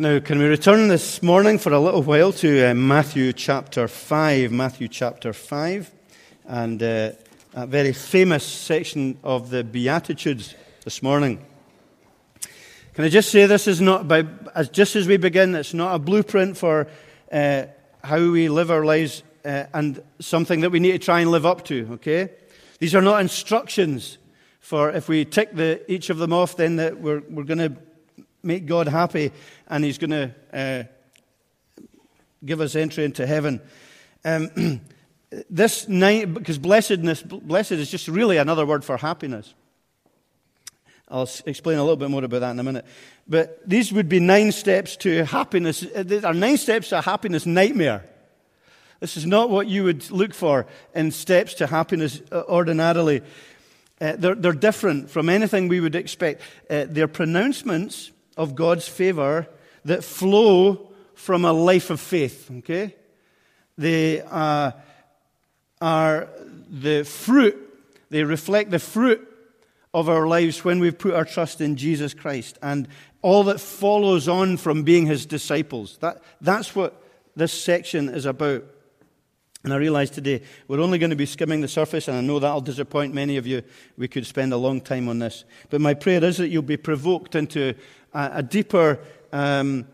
Now, can we return this morning for a little while to uh, Matthew chapter 5? Matthew chapter 5, and uh, a very famous section of the Beatitudes this morning. Can I just say this is not, by, as, just as we begin, it's not a blueprint for uh, how we live our lives uh, and something that we need to try and live up to, okay? These are not instructions for if we tick the, each of them off, then that we're, we're going to make God happy and He's going to uh, give us entry into heaven. Um, this night, because blessedness, blessed is just really another word for happiness. I'll explain a little bit more about that in a minute. But these would be nine steps to happiness. Uh, there are nine steps to happiness nightmare. This is not what you would look for in steps to happiness uh, ordinarily. Uh, they're, they're, different from anything we would expect. Uh, they're pronouncements of God's favor that flow from a life of faith. Okay? They uh, are the fruit, they reflect the fruit of our lives when we've put our trust in Jesus Christ and all that follows on from being his disciples. That, that's what this section is about. And I realize today we're only going to be skimming the surface, and I know that'll disappoint many of you. We could spend a long time on this. But my prayer is that you'll be provoked into a, deeper um,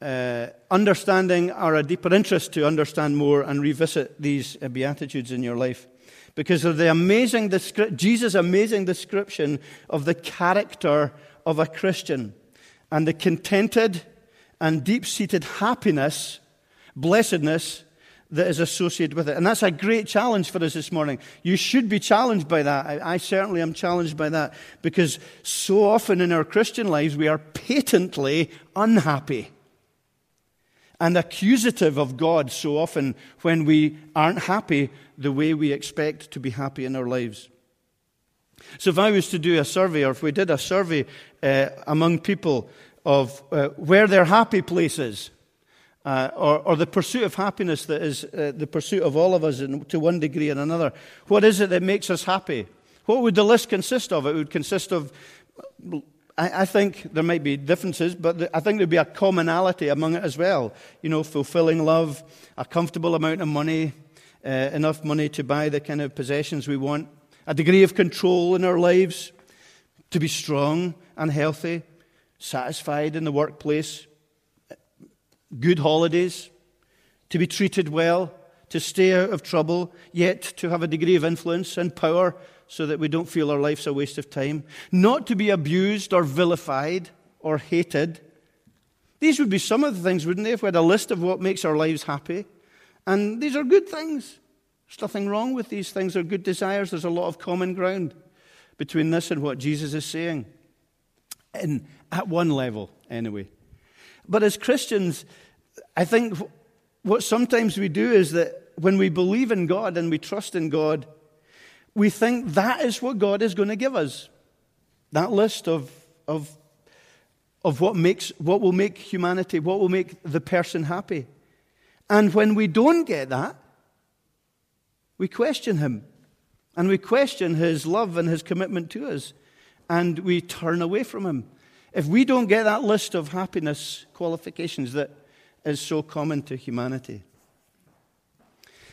uh, understanding or a deeper interest to understand more and revisit these uh, Beatitudes in your life. Because of the amazing, descri- Jesus' amazing description of the character of a Christian and the contented and deep seated happiness, blessedness, that is associated with it. And that's a great challenge for us this morning. You should be challenged by that. I, I, certainly am challenged by that because so often in our Christian lives we are patently unhappy and accusative of God so often when we aren't happy the way we expect to be happy in our lives. So, if I was to do a survey, or if we did a survey uh, among people of uh, where their happy places, uh, or, or, the pursuit of happiness that is uh, the pursuit of all of us in, to one degree and another. What is it that makes us happy? What would the list consist of? It would consist of, I, I think there might be differences, but I think there'd be a commonality among it as well. You know, fulfilling love, a comfortable amount of money, uh, enough money to buy the kind of possessions we want, a degree of control in our lives, to be strong and healthy, satisfied in the workplace, good holidays, to be treated well, to stay out of trouble, yet to have a degree of influence and power so that we don't feel our life's a waste of time, not to be abused or vilified or hated. These would be some of the things, wouldn't they, if we had a list of what makes our lives happy? And these are good things. There's nothing wrong with these things. They're good desires. There's a lot of common ground between this and what Jesus is saying. And at one level, anyway. But as Christians, I think what sometimes we do is that when we believe in God and we trust in God, we think that is what God is going to give us. That list of, of, of what, makes, what will make humanity, what will make the person happy. And when we don't get that, we question Him. And we question His love and His commitment to us. And we turn away from Him. If we don't get that list of happiness qualifications that is so common to humanity.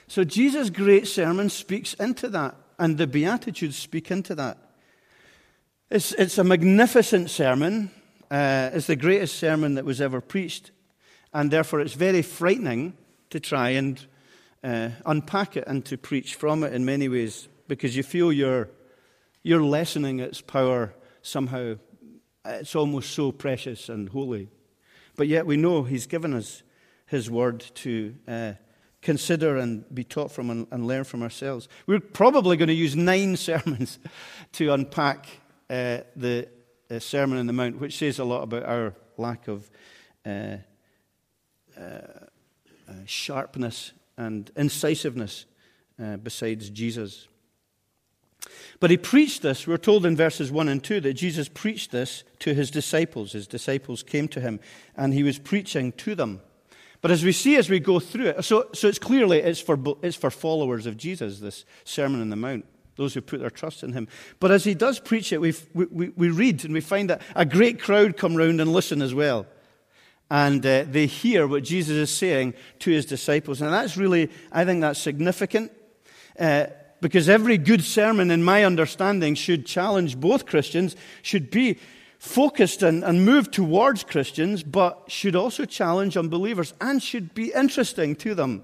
So Jesus' great sermon speaks into that, and the Beatitudes speak into that. It's, it's a magnificent sermon. Uh, it's the greatest sermon that was ever preached, and therefore it's very frightening to try and uh, unpack it and to preach from it in many ways because you feel you're, you're lessening its power somehow it's almost so precious and holy. But yet we know He's given us His word to uh, consider and be taught from and, and, learn from ourselves. We're probably going to use nine sermons to unpack uh, the uh, Sermon on the Mount, which says a lot about our lack of uh, uh, uh, sharpness and incisiveness besides Jesus. But he preached this. We're told in verses 1 and 2 that Jesus preached this to his disciples. His disciples came to him and he was preaching to them. But as we see as we go through it, so, so it's clearly it's for, it's for followers of Jesus, this Sermon on the Mount, those who put their trust in him. But as he does preach it, we, we, we read and we find that a great crowd come round and listen as well. and uh, they hear what Jesus is saying to his disciples. And that's really, I think that's significant. Uh, because every good sermon, in my understanding, should challenge both Christians, should be focused and, and move towards Christians, but should also challenge unbelievers and should be interesting to them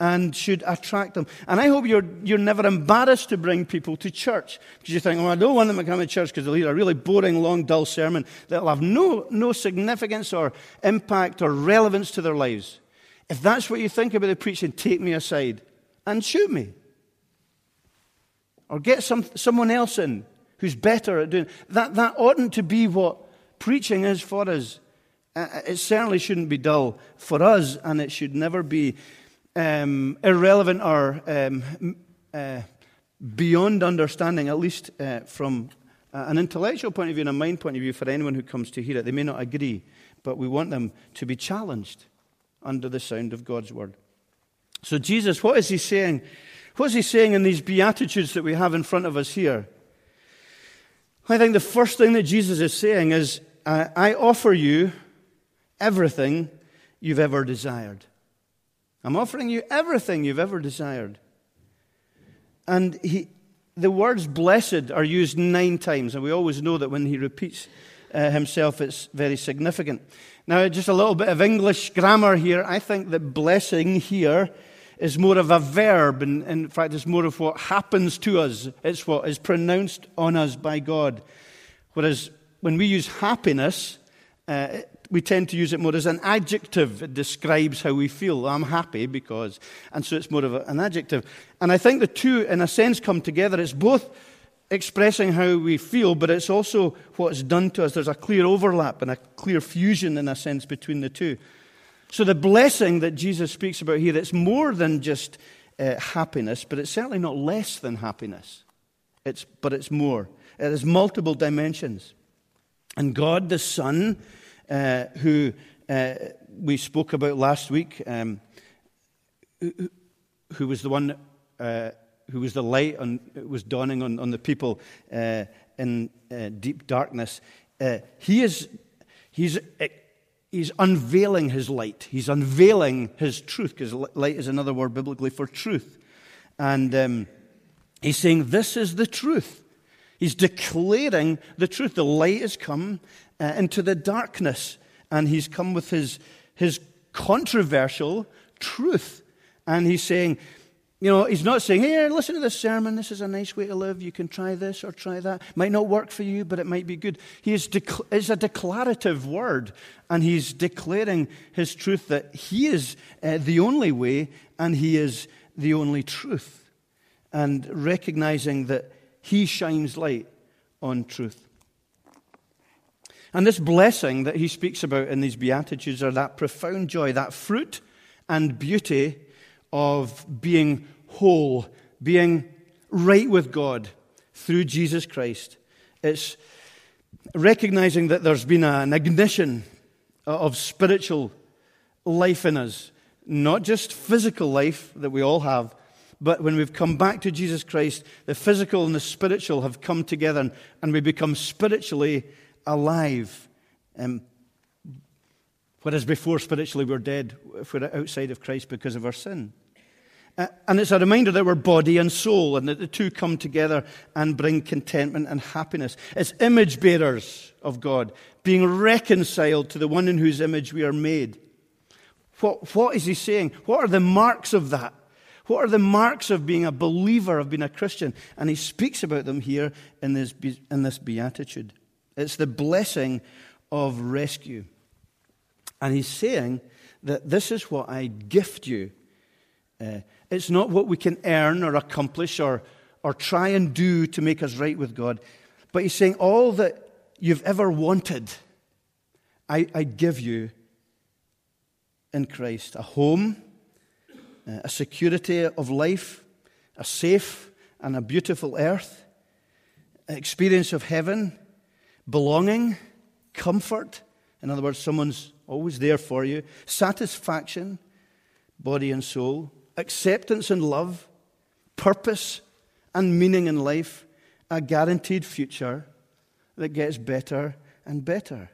and should attract them. And I hope you're, you're never embarrassed to bring people to church because you think, oh, I don't want them to come to church because they'll hear a really boring, long, dull sermon that'll have no, no significance or impact or relevance to their lives. If that's what you think about the preaching, take me aside and shoot me. Or get some, someone else in who's better at doing that. That oughtn't to be what preaching is for us. Uh, it certainly shouldn't be dull for us, and it should never be um, irrelevant or um, uh, beyond understanding, at least uh, from an intellectual point of view and a mind point of view, for anyone who comes to hear it. They may not agree, but we want them to be challenged under the sound of God's word. So, Jesus, what is he saying? What is he saying in these Beatitudes that we have in front of us here? I think the first thing that Jesus is saying is, I offer you everything you've ever desired. I'm offering you everything you've ever desired. And he, the words blessed are used nine times, and we always know that when he repeats uh, himself, it's very significant. Now, just a little bit of English grammar here. I think that blessing here is more of a verb, and in fact, it's more of what happens to us. It's what is pronounced on us by God. Whereas when we use happiness, uh, we tend to use it more as an adjective. It describes how we feel. I'm happy because, and so it's more of an adjective. And I think the two, in a sense, come together. It's both expressing how we feel, but it's also what's done to us. There's a clear overlap and a clear fusion, in a sense, between the two. So the blessing that Jesus speaks about here, it's more than just uh, happiness, but it's certainly not less than happiness. It's, but it's more. It has multiple dimensions. And God the Son uh, who uh, we spoke about last week, um, who, who, was the one uh, who was the light on, was dawning on, on the people uh, in uh, deep darkness. Uh, he is he's, he's unveiling his light. He's unveiling his truth, because light is another word biblically for truth. And um, he's saying, This is the truth. He's declaring the truth. The light has come, uh, into the darkness. And he's come with his, his controversial truth. And he's saying, you know, he's not saying, here, listen to this sermon. This is a nice way to live. You can try this or try that. Might not work for you, but it might be good. He is dec- it's a declarative word, and he's declaring his truth that he is uh, the only way and he is the only truth. And recognizing that he shines light on truth. And this blessing that he speaks about in these Beatitudes are that profound joy, that fruit and beauty of being whole, being right with God through Jesus Christ. It's recognizing that there's been an ignition of spiritual life in us, not just physical life that we all have, but when we've come back to Jesus Christ, the physical and the spiritual have come together and we become spiritually alive. Um, whereas before, spiritually, we're dead if we're outside of Christ because of our sin. Uh, and it's a reminder that we're body and soul, and that the two come together and bring contentment and happiness. It's image bearers of God, being reconciled to the one in whose image we are made. What, what is he saying? What are the marks of that? What are the marks of being a believer, of being a Christian? And he speaks about them here in this, in this beatitude. It's the blessing of rescue. And he's saying that this is what I gift you. Uh, it's not what we can earn or accomplish or, or try and do to make us right with God. But he's saying all that you've ever wanted, I, I give you in Christ a home, a security of life, a safe and a beautiful earth, an experience of heaven belonging, comfort. In other words, someone's always there for you, satisfaction, body and soul, acceptance and love, purpose and meaning in life, a guaranteed future that gets better and better.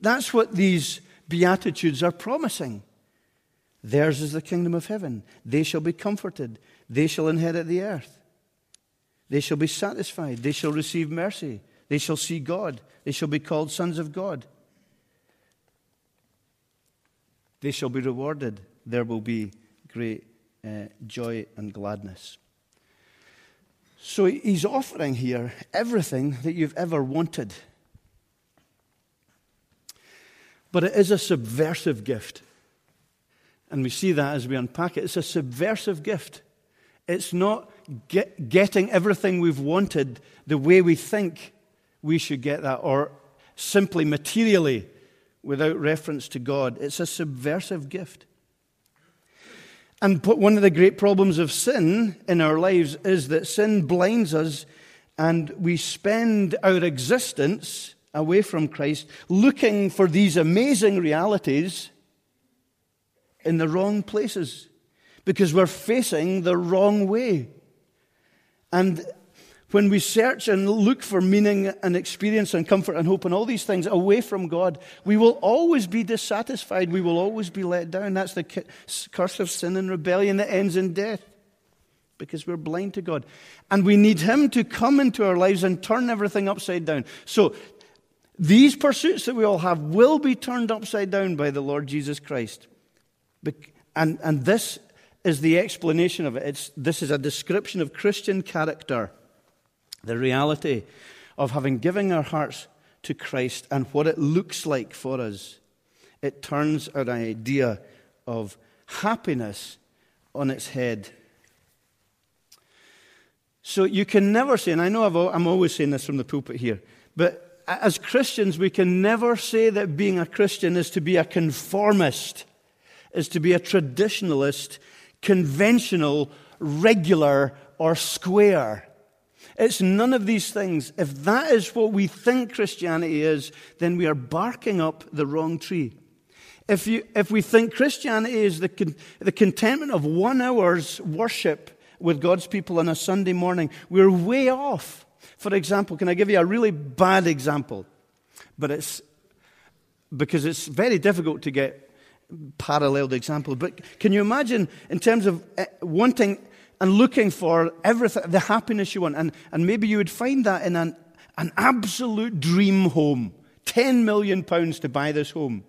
That's what these Beatitudes are promising. Theirs is the kingdom of heaven. They shall be comforted. They shall inherit the earth. They shall be satisfied. They shall receive mercy. They shall see God. They shall be called sons of God. They shall be rewarded. There will be great uh, joy and gladness. So he's offering here everything that you've ever wanted. But it is a subversive gift. And we see that as we unpack it. It's a subversive gift. It's not get, getting everything we've wanted the way we think we should get that, or simply materially without reference to God. It's a subversive gift. And one of the great problems of sin in our lives is that sin blinds us and we spend our existence away from Christ looking for these amazing realities in the wrong places because we're facing the wrong way. And when we search and look for meaning and experience and comfort and hope and all these things away from God, we will always be dissatisfied. We will always be let down. That's the curse of sin and rebellion that ends in death because we're blind to God. And we need Him to come into our lives and turn everything upside down. So, these pursuits that we all have will be turned upside down by the Lord Jesus Christ. And, and this is the explanation of it. It's, this is a description of Christian character the reality of having given our hearts to Christ and what it looks like for us. It turns our idea of happiness on its head. So you can never say, and I know i am always saying this from the pulpit here, but as Christians, we can never say that being a Christian is to be a conformist, is to be a traditionalist, conventional, regular, or square. It's none of these things. If that is what we think Christianity is, then we are barking up the wrong tree. If, you, if we think Christianity is the, con, the contentment of one hour's worship with God's people on a Sunday morning, we're way off. For example, can I give you a really bad example? But it's because it's very difficult to get paralleled example. But can you imagine, in terms of eh, wanting and looking for everything, the happiness you want. And, and maybe you would find that in an, an absolute dream home. 10 million pounds to buy this home.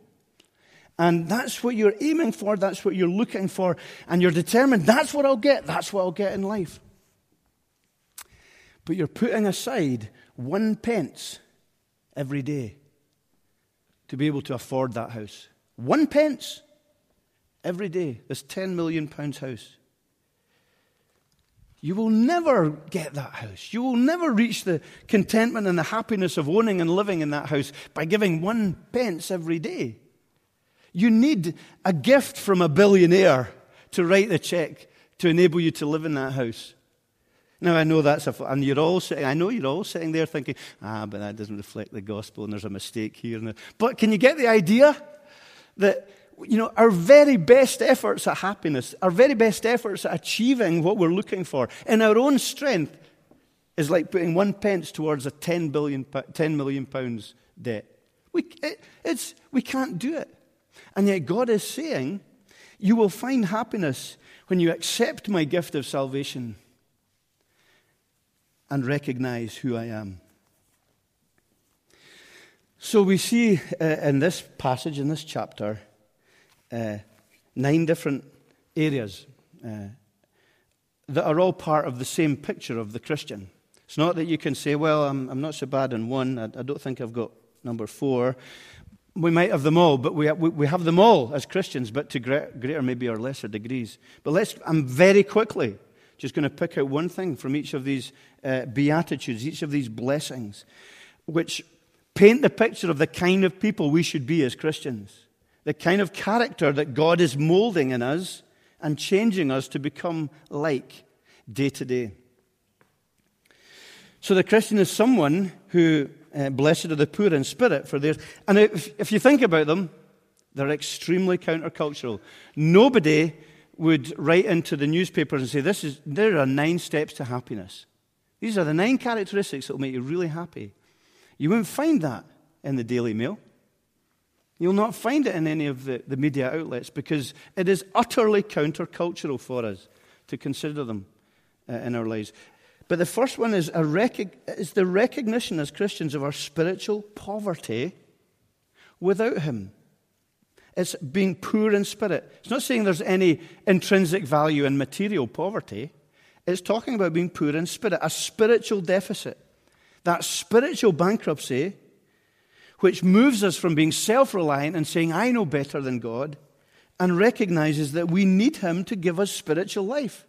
And that's what you're aiming for, that's what you're looking for, and you're determined that's what I'll get, that's what I'll get in life. But you're putting aside one pence every day to be able to afford that house. One pence every day, this 10 million pounds house. You will never get that house. You will never reach the contentment and the happiness of owning and living in that house by giving one pence every day. You need a gift from a billionaire to write the check to enable you to live in that house. Now I know that's a, and you're all sitting, I know you're all sitting there thinking, ah, but that doesn't reflect the gospel, and there's a mistake here. And there. But can you get the idea that you know, our very best efforts at happiness, our very best efforts at achieving what we're looking for in our own strength is like putting one pence towards a 10, billion, 10 million pounds debt. We, it, it's, we can't do it. And yet God is saying, you will find happiness when you accept my gift of salvation and recognize who I am. So we see uh, in this passage, in this chapter, uh, nine different areas uh, that are all part of the same picture of the Christian. It's not that you can say, well, I'm, I'm not so bad in one, I, I, don't think I've got number four. We might have them all, but we, we, we have them all as Christians, but to greater, maybe or lesser degrees. But let's, I'm very quickly just going to pick out one thing from each of these uh, beatitudes, each of these blessings, which paint the picture of the kind of people we should be as Christians the kind of character that God is molding in us and changing us to become like day to day. So the Christian is someone who, uh, blessed are the poor in spirit, for theirs. And if, if you think about them, they're extremely countercultural. Nobody would write into the newspapers and say, this is, there are nine steps to happiness. These are the nine characteristics that will make you really happy. You won't find that in the Daily Mail. You'll not find it in any of the, the media outlets because it is utterly countercultural for us to consider them uh, in our lives. But the first one is, rec- is the recognition as Christians of our spiritual poverty without Him. It's being poor in spirit. It's not saying there's any intrinsic value in material poverty. It's talking about being poor in spirit, a spiritual deficit. That spiritual bankruptcy which moves us from being self reliant and saying, I know better than God, and recognizes that we need Him to give us spiritual life.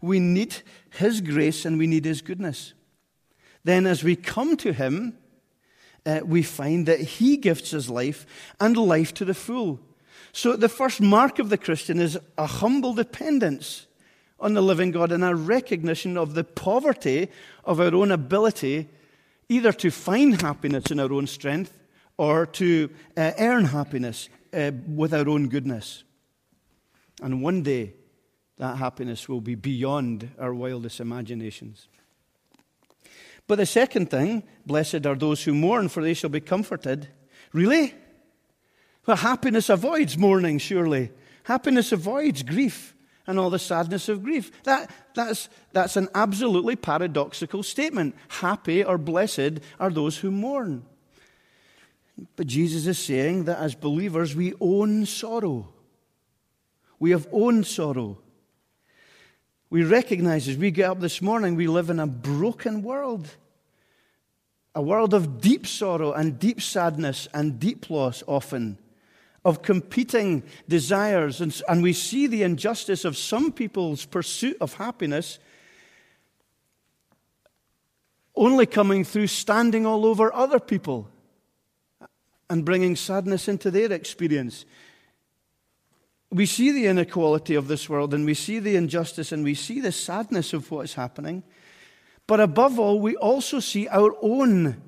We need His grace and we need His goodness. Then, as we come to Him, uh, we find that He gifts us life and life to the full. So, the first mark of the Christian is a humble dependence on the living God and a recognition of the poverty of our own ability either to find happiness in our own strength or to uh, earn happiness uh, with our own goodness. And one day, that happiness will be beyond our wildest imaginations. But the second thing, blessed are those who mourn, for they shall be comforted. Really? Well, happiness avoids mourning, surely. Happiness avoids grief and all the sadness of grief. That, that's, that's an absolutely paradoxical statement. Happy or blessed are those who mourn. But Jesus is saying that as believers, we own sorrow. We have owned sorrow. We recognize as we get up this morning, we live in a broken world. A world of deep sorrow and deep sadness and deep loss often of competing desires. And, and we see the injustice of some people's pursuit of happiness only coming through standing all over other people and bringing sadness into their experience. We see the inequality of this world and we see the injustice and we see the sadness of what is happening. But above all, we also see our own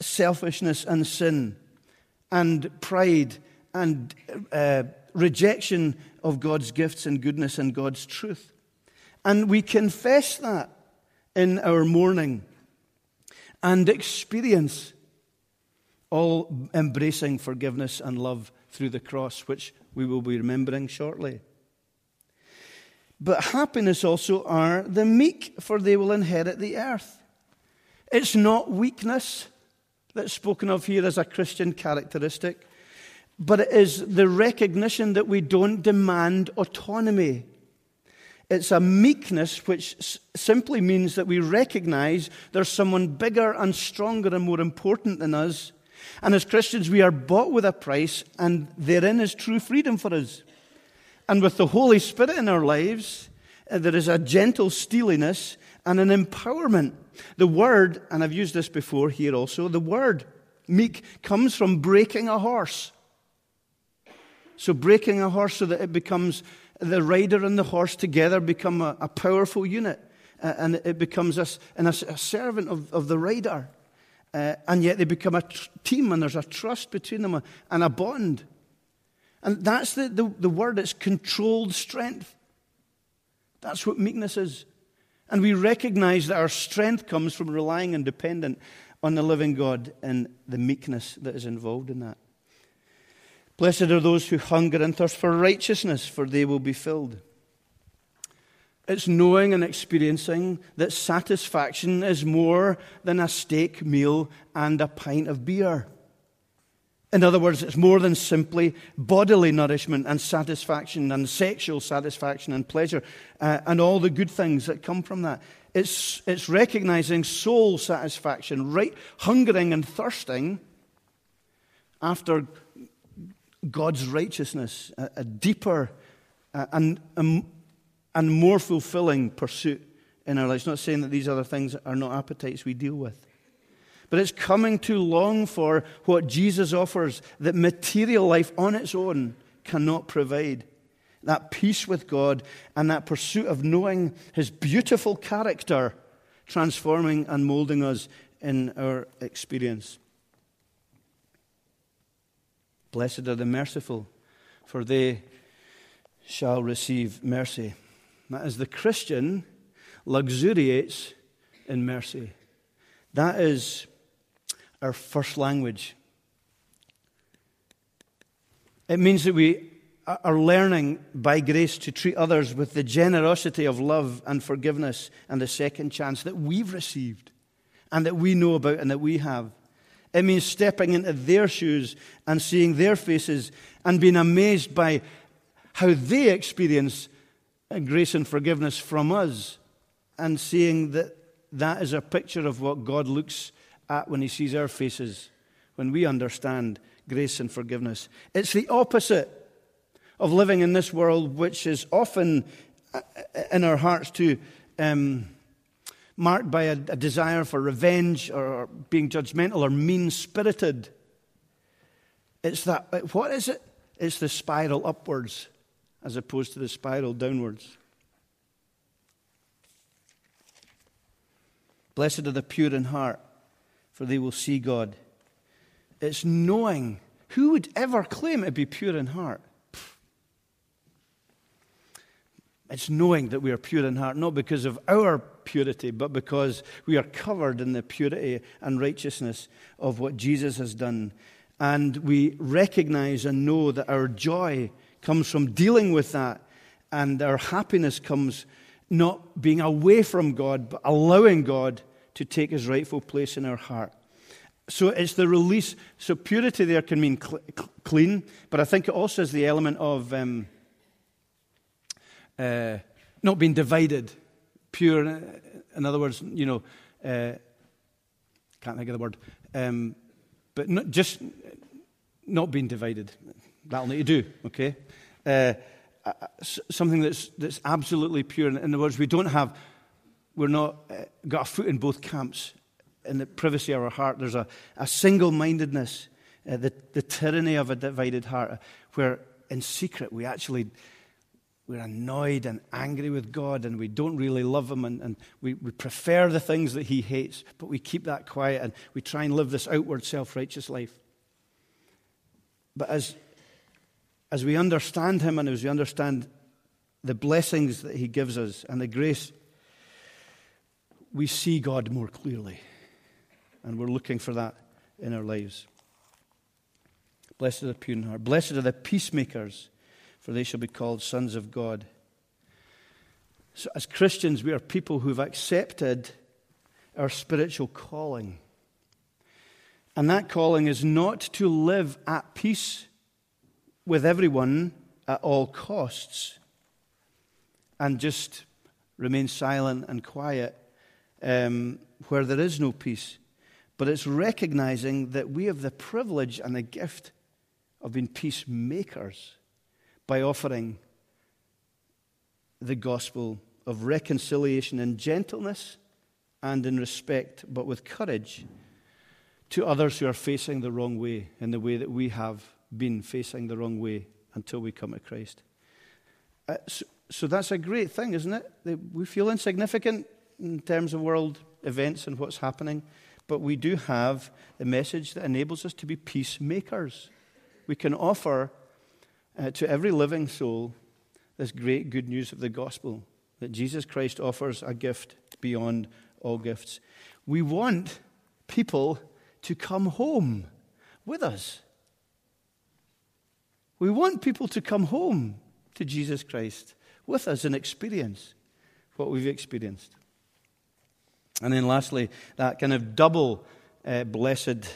selfishness and sin and pride and uh, rejection of God's gifts and goodness and God's truth. And we confess that in our mourning and experience all embracing forgiveness and love through the cross, which we will be remembering shortly. But happiness also are the meek, for they will inherit the earth. It's not weakness that's spoken of here as a Christian characteristic but it is the recognition that we don't demand autonomy. It's a meekness which simply means that we recognize there's someone bigger and stronger and more important than us. And as Christians, we are bought with a price, and therein is true freedom for us. And with the Holy Spirit in our lives, uh, there is a gentle steeliness and an empowerment. The word, and I've used this before here also, the word meek comes from breaking a horse. So, breaking a horse so that it becomes the rider and the horse together become a, a powerful unit. Uh, and it becomes a, and a, a servant of, of the rider. Uh, and yet they become a tr- team and there's a trust between them and a bond. And that's the, the, the word, it's controlled strength. That's what meekness is. And we recognize that our strength comes from relying and dependent on the living God and the meekness that is involved in that. Blessed are those who hunger and thirst for righteousness, for they will be filled. It's knowing and experiencing that satisfaction is more than a steak meal and a pint of beer. In other words, it's more than simply bodily nourishment and satisfaction and sexual satisfaction and pleasure uh, and all the good things that come from that. It's, it's recognizing soul satisfaction, right, hungering and thirsting after God's righteousness, a, a deeper and, um, and more fulfilling pursuit in our lives. Not saying that these other things are not appetites we deal with. But it's coming to long for what Jesus offers that material life on its own cannot provide. That peace with God and that pursuit of knowing His beautiful character transforming and molding us in our experience. Blessed are the merciful, for they shall receive mercy. That is, the Christian luxuriates in mercy. That is our first language. It means that we are learning by grace to treat others with the generosity of love and forgiveness and the second chance that we've received and that we know about and that we have. It means stepping into their shoes and seeing their faces and being amazed by how they experience grace and forgiveness from us and seeing that that is a picture of what God looks at when He sees our faces, when we understand grace and forgiveness. It's the opposite of living in this world, which is often uh, in our hearts too. Um, marked by a, a, desire for revenge or being judgmental or mean spirited. It's that, what is it? It's the spiral upwards as opposed to the spiral downwards. Blessed are the pure in heart, for they will see God. It's knowing. Who would ever claim to be pure in heart? It's knowing that we are pure in heart, not because of our purity, but because we are covered in the purity and righteousness of what Jesus has done. And we recognize and know that our joy comes from dealing with that, and our happiness comes not being away from God, but allowing God to take his rightful place in our heart. So it's the release. So purity there can mean cl- clean, but I think it also is the element of um, uh, not being divided. Pure, in other words, you know, uh, can't think of the word, um, but not, just not being divided. That'll need to do, okay? Uh, uh something that's, that's absolutely pure. In other words, we don't have, we're not uh, got a foot in both camps in the privacy of our heart. There's a, a single mindedness, uh, the, the tyranny of a divided heart, where in secret we actually we're annoyed and angry with God and we don't really love Him and, and we, we prefer the things that He hates, but we keep that quiet and we try and live this outward self righteous life. But as as we understand Him and as we understand the blessings that He gives us and the grace, we see God more clearly. And we're looking for that in our lives. Blessed are the pure in heart. Blessed are the peacemakers, for they shall be called sons of God. So, as Christians, we are people who've accepted our spiritual calling. And that calling is not to live at peace with everyone at all costs and just remain silent and quiet um, where there is no peace. But it's recognizing that we have the privilege and the gift of being peacemakers by offering the gospel of reconciliation in gentleness and in respect, but with courage to others who are facing the wrong way in the way that we have been facing the wrong way until we come to Christ. Uh, so, so, that's a great thing, isn't it? We feel insignificant in terms of world events and what's happening, but we do have the message that enables us to be peacemakers. We can offer uh, to every living soul this great good news of the gospel that Jesus Christ offers a gift beyond all gifts. We want people to come home with us. We want people to come home to Jesus Christ with us and experience what we've experienced. And then, lastly, that kind of double uh, blessed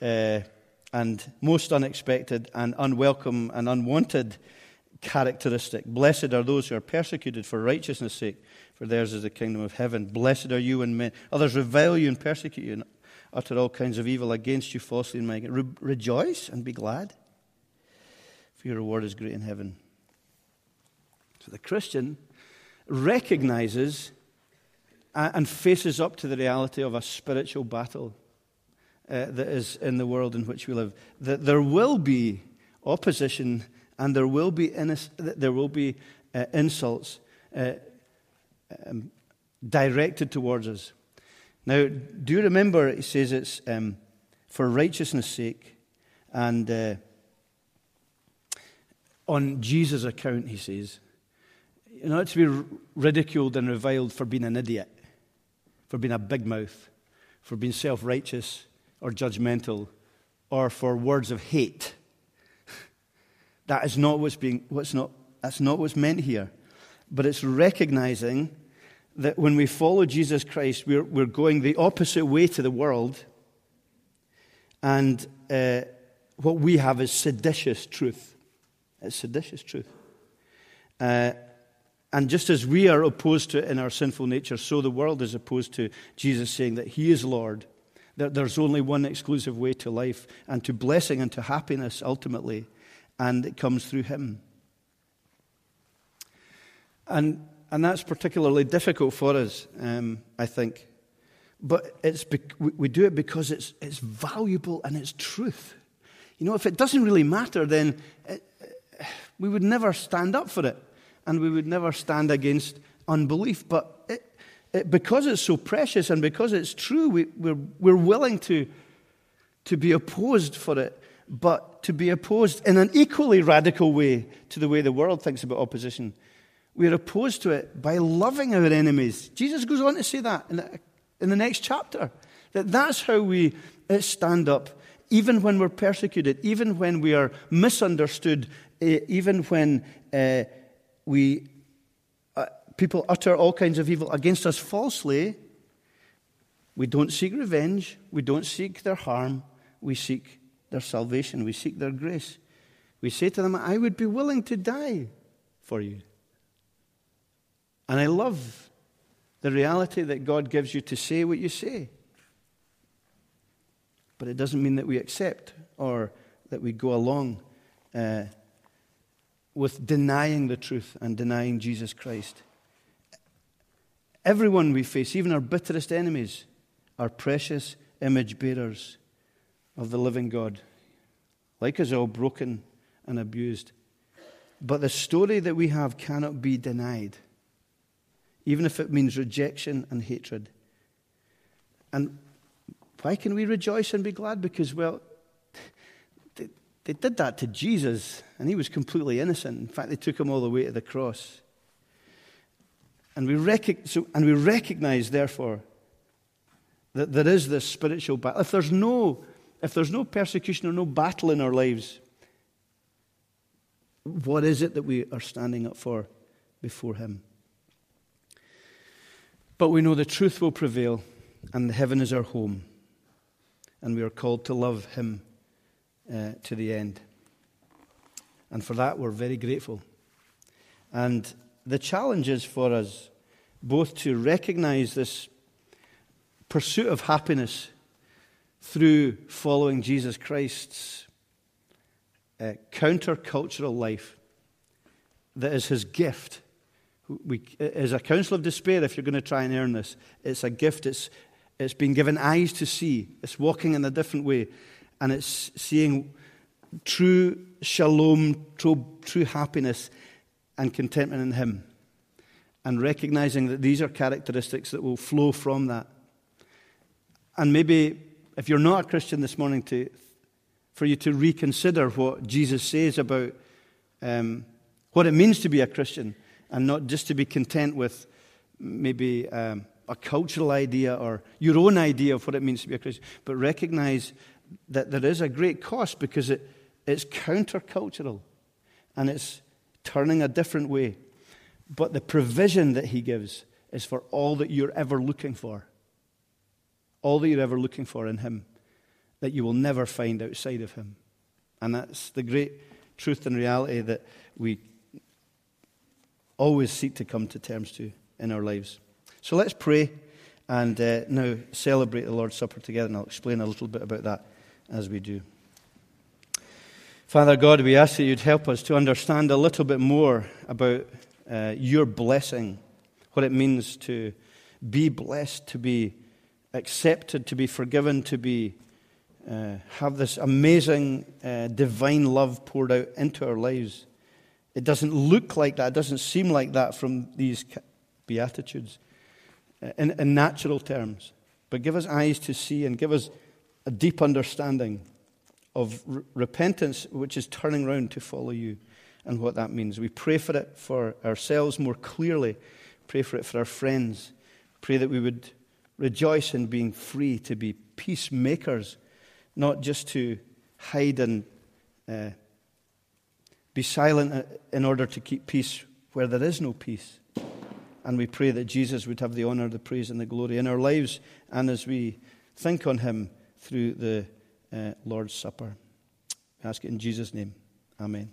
uh, and most unexpected and unwelcome and unwanted characteristic. Blessed are those who are persecuted for righteousness' sake, for theirs is the kingdom of heaven. Blessed are you when men, others revile you and persecute you and utter all kinds of evil against you falsely in my Re- rejoice and be glad for your reward is great in heaven. So the Christian recognizes and faces up to the reality of a spiritual battle uh, that is in the world in which we live. That there will be opposition and there will be, there will be uh, insults uh, um, directed towards us. Now, do you remember, he says it's um, for righteousness' sake and uh, on Jesus' account, he says. You're not to be ridiculed and reviled for being an idiot, for being a big mouth, for being self righteous or judgmental, or for words of hate. That is not what's being, what's not, that's not what's meant here. But it's recognizing that when we follow Jesus Christ, we're, we're going the opposite way to the world. And uh, what we have is seditious truth. It's seditious truth. Uh, and just as we are opposed to it in our sinful nature, so the world is opposed to Jesus saying that He is Lord, there's only one exclusive way to life and to blessing and to happiness ultimately, and it comes through Him. And, and that's particularly difficult for us, um, I think. But it's we do it because it's, it's valuable and it's truth. You know, if it doesn't really matter, then it, we would never stand up for it and we would never stand against unbelief. But it, because it's so precious and because it's true, we, we're, we're willing to, to be opposed for it, but to be opposed in an equally radical way to the way the world thinks about opposition. We're opposed to it by loving our enemies. Jesus goes on to say that in the, in the next chapter. That that's how we uh, stand up, even when we're persecuted, even when we are misunderstood, even when uh, we, people utter all kinds of evil against us falsely, we don't seek revenge, we don't seek their harm, we seek their salvation, we seek their grace. We say to them, I would be willing to die for you. And I love the reality that God gives you to say what you say. But it doesn't mean that we accept or that we go along uh, with denying the truth and denying Jesus Christ. Everyone we face, even our bitterest enemies, are precious image bearers of the living God, like us all, broken and abused. But the story that we have cannot be denied, even if it means rejection and hatred. And why can we rejoice and be glad? Because, well, they did that to Jesus, and he was completely innocent. In fact, they took him all the way to the cross. And we, rec- so, and we recognize, therefore, that there is this spiritual battle. If there's, no, if there's no persecution or no battle in our lives, what is it that we are standing up for before Him? But we know the truth will prevail, and heaven is our home, and we are called to love Him uh, to the end. And for that, we're very grateful. And the challenge is for us both to recognize this pursuit of happiness through following Jesus Christ's uh, countercultural life that is his gift. We, as a counsel of despair, if you're going to try and earn this, it's a gift. It's, it's been given eyes to see. It's walking in a different way and it's seeing true shalom, true, true happiness and contentment in Him. And recognizing that these are characteristics that will flow from that. And maybe if you're not a Christian this morning, to, for you to reconsider what Jesus says about um, what it means to be a Christian and not just to be content with maybe um, a cultural idea or your own idea of what it means to be a Christian, but recognize that there is a great cost because it, it's countercultural and it's turning a different way. But the provision that he gives is for all that you're ever looking for. All that you're ever looking for in him that you will never find outside of him. And that's the great truth and reality that we always seek to come to terms to in our lives. So let's pray and uh, now celebrate the Lord's Supper together, and I'll explain a little bit about that as we do. Father God, we ask that you'd help us to understand a little bit more about uh, your blessing, what it means to be blessed, to be accepted, to be forgiven, to be uh, have this amazing uh, divine love poured out into our lives. It doesn't look like that, it doesn't seem like that from these beatitudes uh, in, in natural terms. But give us eyes to see and give us a deep understanding of re- repentance, which is turning round to follow you and what that means. We pray for it for ourselves more clearly, pray for it for our friends, pray that we would rejoice in being free to be peacemakers, not just to hide and uh, be silent uh, in order to keep peace where there is no peace. And we pray that Jesus would have the honor, the praise, and the glory in our lives and as we think on him through the uh, Lord's Supper. Ask it in Jesus' name. Amen.